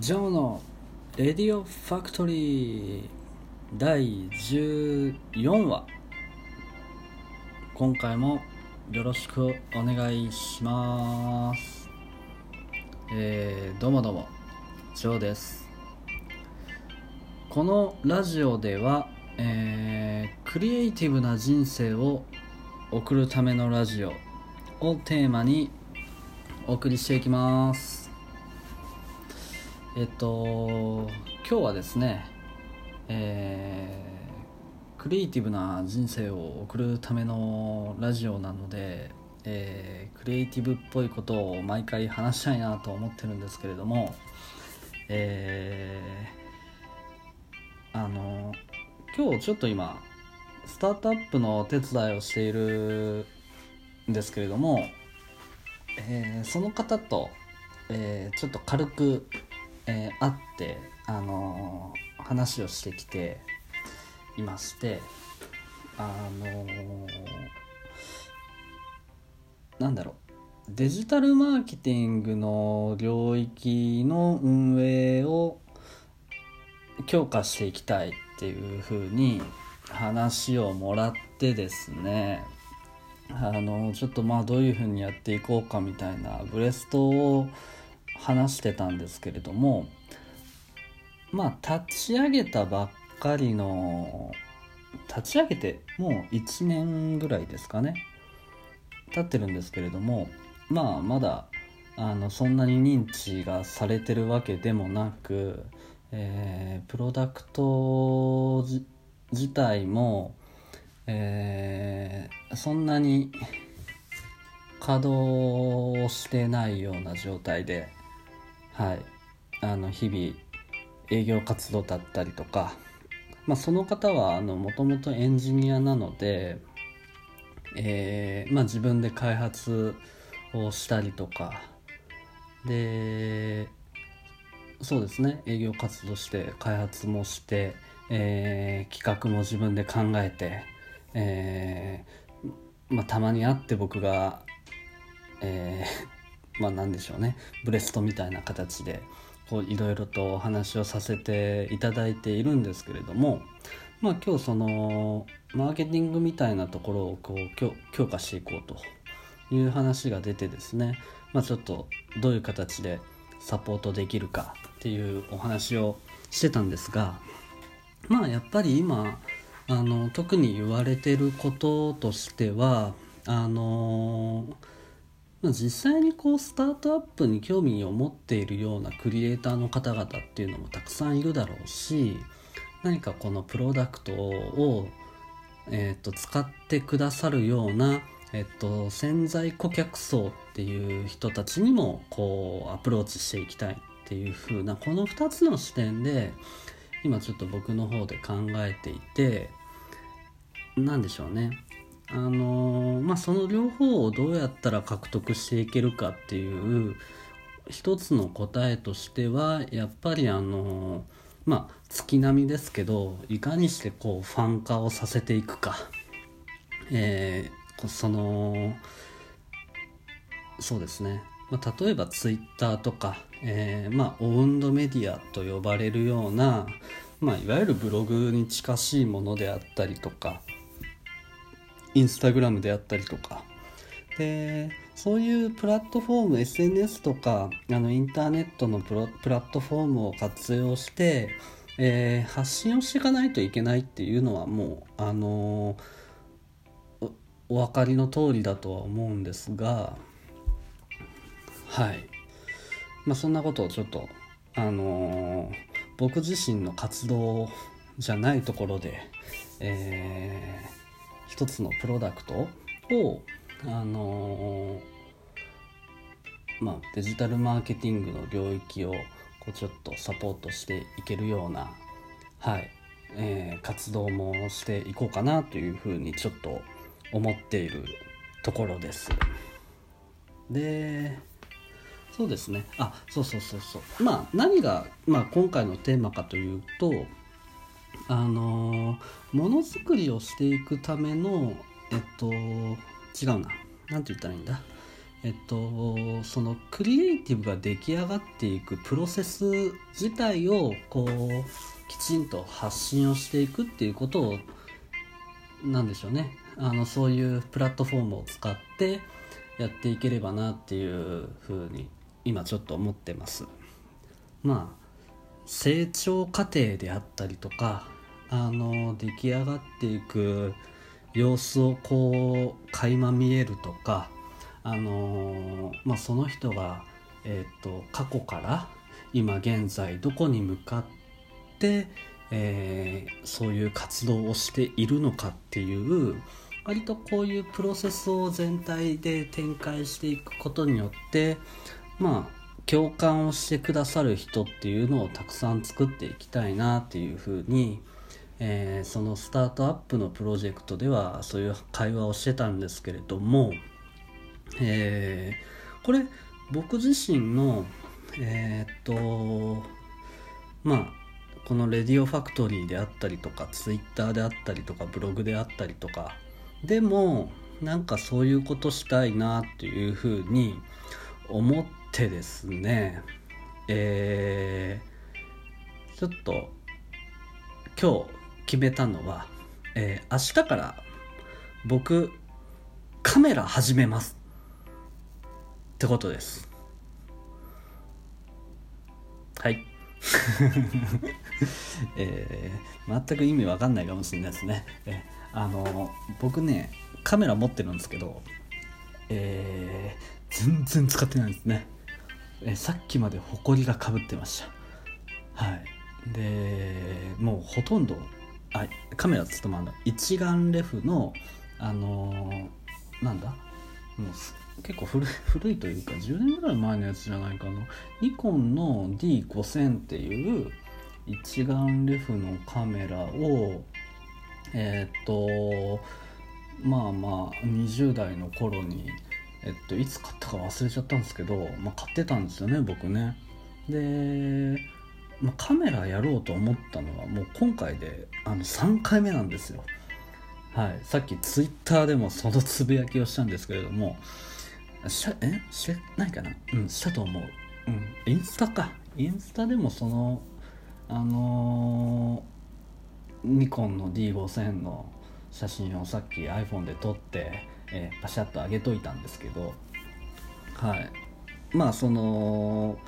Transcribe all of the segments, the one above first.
ジョーのレディオファクトリー第14話今回もよろしくお願いします。えー、どうもどうもジョーです。このラジオでは、えー、クリエイティブな人生を送るためのラジオをテーマにお送りしていきます。えっと今日はですねえー、クリエイティブな人生を送るためのラジオなので、えー、クリエイティブっぽいことを毎回話したいなと思ってるんですけれどもえー、あの今日ちょっと今スタートアップのお手伝いをしているんですけれども、えー、その方と、えー、ちょっと軽くえー、会って、あのー、話をしてきていましてあのー、なんだろう。デジタルマーケティングの領域の運営を強化していきたいっていうふうに話をもらってですねあのちょっとまあどういうふうにやっていこうかみたいなブレストを話してたんですけれどもまあ立ち上げたばっかりの立ち上げてもう1年ぐらいですかね。経ってるんですけれどもまあまだあのそんなに認知がされてるわけでもなく、えー、プロダクト自体も、えー、そんなに稼働してないような状態ではい。あの日々営業活動だったりとか、まあ、その方はもともとエンジニアなので、えーまあ、自分で開発をしたりとかでそうですね。営業活動して開発もして、えー、企画も自分で考えて、えーまあ、たまに会って僕が、えーまあ何でしょうね。ブレストみたいな形でいろいろとお話をさせていただいているんですけれどもまあ今日そのマーケティングみたいなところをこう強化していこうという話が出てですね、まあ、ちょっとどういう形でサポートできるかっていうお話をしてたんですがまあやっぱり今あの特に言われてることとしてはあのー、実際にこうスタートアップに興味を持っているようなクリエイターの方々っていうのもたくさんいるだろうし何かこのプロダクトを、えー、と使ってくださるような、えー、と潜在顧客層っていう人たちにもこうアプローチしていきたいっていう風なこの2つの視点で今ちょっと僕の方で考えていて何でしょうね。あのまあ、その両方をどうやったら獲得していけるかっていう一つの答えとしてはやっぱりあのまあ月並みですけどいかにしてこうファン化をさせていくか、えー、そのそうですね、まあ、例えばツイッターとか、えー、まあオウンドメディアと呼ばれるような、まあ、いわゆるブログに近しいものであったりとかインスタグラムであったりとか。でそういうプラットフォーム SNS とかあのインターネットのプラットフォームを活用して、えー、発信をしていかないといけないっていうのはもうあのー、お分かりの通りだとは思うんですがはい。まあそんなことをちょっとあのー、僕自身の活動じゃないところで、えー一つのプロダクトをあのー、まあ、デジタルマーケティングの領域をこうちょっとサポートしていけるような、はいえー、活動もしていこうかなというふうにちょっと思っているところです。でそうですねあそうそうそうそうまあ何が、まあ、今回のテーマかというとあのものづくりをしていくためのえっと違うな。何て言ったらいいんだ？えっと、そのクリエイティブが出来上がっていくプロセス自体をこうきちんと発信をしていくっていうことをなんでしょうね。あのそういうプラットフォームを使ってやっていければなっていうふうに今ちょっと思ってます。まあ成長過程であったりとかあの出来上がっていく様子をこう垣間見えるとかあのまあ、その人が、えーと、過去から今現在どこに向かって、えー、そういう活動をしているのかっていう割とこういうプロセスを全体で展開していくことによってまあ共感をしてくださる人っていうのをたくさん作っていきたいなっていうふうに、えー、そのスタートアップのプロジェクトではそういう会話をしてたんですけれどもえー、これ僕自身のえー、っとまあこのレディオファクトリーであったりとかツイッターであったりとかブログであったりとかでもなんかそういうことしたいなっていうふうに思ってですねえー、ちょっと今日決めたのは、えー、明日から僕カメラ始めます。ってことです。はい。えー、全く意味わかんないかもしれないですね。えあの僕ねカメラ持ってるんですけどえー、全然使ってないんですね。えさっきまでホコリがかぶってました。はい。でもうほとんどあカメラっつってもあの一眼レフのあのー、なんだ？もう結構古い古いというか10年ぐらい前のやつじゃないかな。ニコンの D5000 っていう一眼レフのカメラをえっ、とまあまあ20代の頃にえっといつ買ったか忘れちゃったんですけど、まあ、買ってたんですよね僕ね。で、まあ、カメラやろうと思ったのはもう今回であの3回目なんですよ。はい、さっきツイッターでもそのつぶやきをしたんですけれどもしゃえ？しないかな？うんしたと思う。うん。インスタか。インスタでもそのあのー、ニコンの D5000 の写真をさっき iPhone で撮って、えー、パシャッと上げといたんですけどはい。まあその、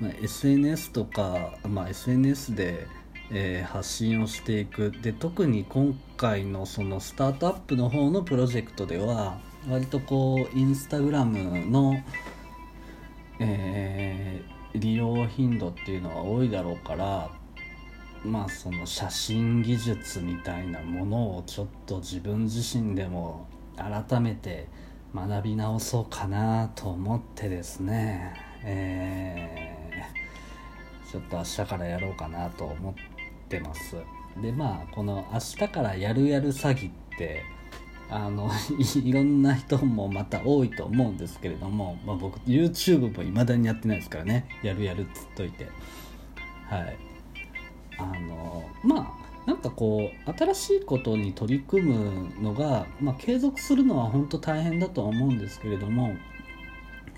まあ、SNS とか、まあ、SNS でえー、発信をしていく。で特に今回のそのスタートアップの方のプロジェクトでは割とこうインスタグラムの、えー、利用頻度っていうのは多いだろうからまあその写真技術みたいなものをちょっと自分自身でも改めて学び直そうかなと思ってですね、えー、ちょっと明日からやろうかなと思ってます。でまあこの明日からやるやる詐欺ってあの いろんな人もまた多いと思うんですけれども、まあ、僕 YouTube も未だにやってないですからね。やるやるっつっといて。はい。あのまあなんかこう新しいことに取り組むのが、まあ、継続するのは本当大変だとは思うんですけれども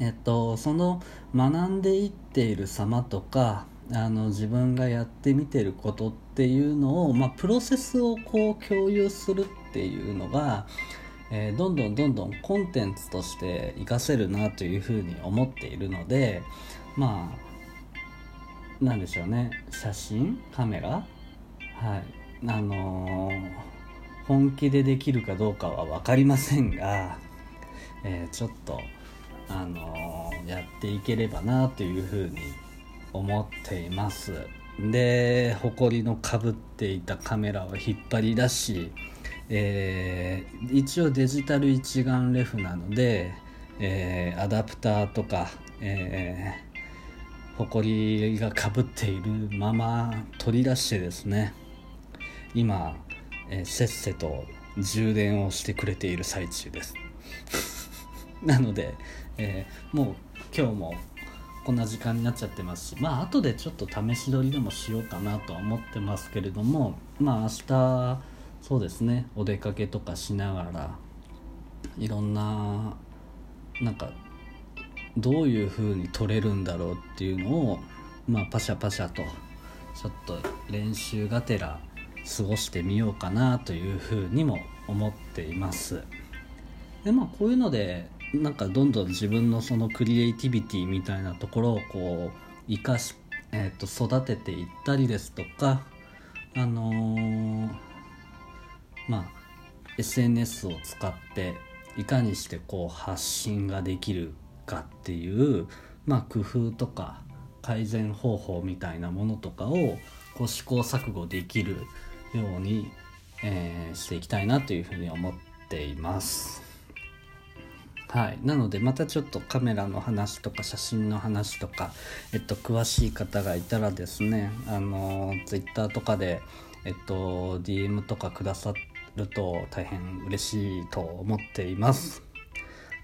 えっとその学んでいっている様とかあの自分がやってみてることっていうのを、まあ、プロセスをこう共有するっていうのが、えー、どんどんどんどんコンテンツとして活かせるなというふうに思っているのでまあなんでしょうね。写真カメラはい。あのー、本気でできるかどうかは分かりませんが、えー、ちょっとあのー、やっていければなというふうに思っています。で埃のかぶっていたカメラを引っ張り出し、えー、一応デジタル一眼レフなので、えー、アダプターとか、えー、埃がかぶっているまま取り出してですね今、えー、せっせと充電をしてくれている最中です。なので、えー、もう今日もこんな時間になっちゃってますしまあ後でちょっと試し撮りでもしようかなとは思ってますけれどもまあ明日そうですねお出かけとかしながらいろんななんかどういう風に取れるんだろうっていうのをまあパシャパシャとちょっと練習がてら過ごしてみようかなというふうにも思っています。でまあこういうのでなんかどんどん自分のそのクリエイティビティみたいなところをこう生かし、えー、と育てていったりですとかあのー、まあ SNS を使っていかにしてこう発信ができるかっていう、まあ、工夫とか改善方法みたいなものとかをこう試行錯誤できるように、えー、していきたいなというふうに思っています。はい、なのでまたちょっとカメラの話とか写真の話とか、えっと、詳しい方がいたらですねあの Twitter とかで、えっと、DM とかくださると大変嬉しいと思っています。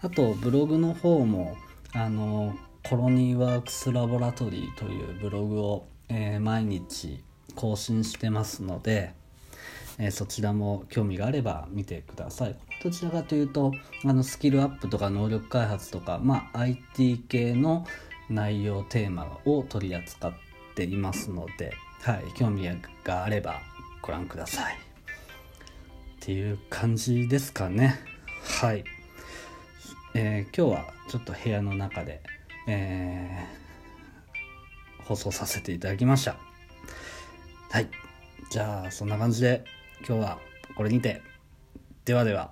あとブログの方もあのコロニーワークスラボラトリーというブログを、えー、毎日更新してますので、え、そちらも興味があれば見てください。どちらかというとあのスキルアップとか能力開発とか、まあ、IT 系の内容テーマを取り扱っていますので、はい、興味があればご覧ください。っていう感じですかね。はい。えー、今日はちょっと部屋の中で、えー、放送させていただきました。はい。じゃあ、そんな感じで今日はこれにて。ではでは。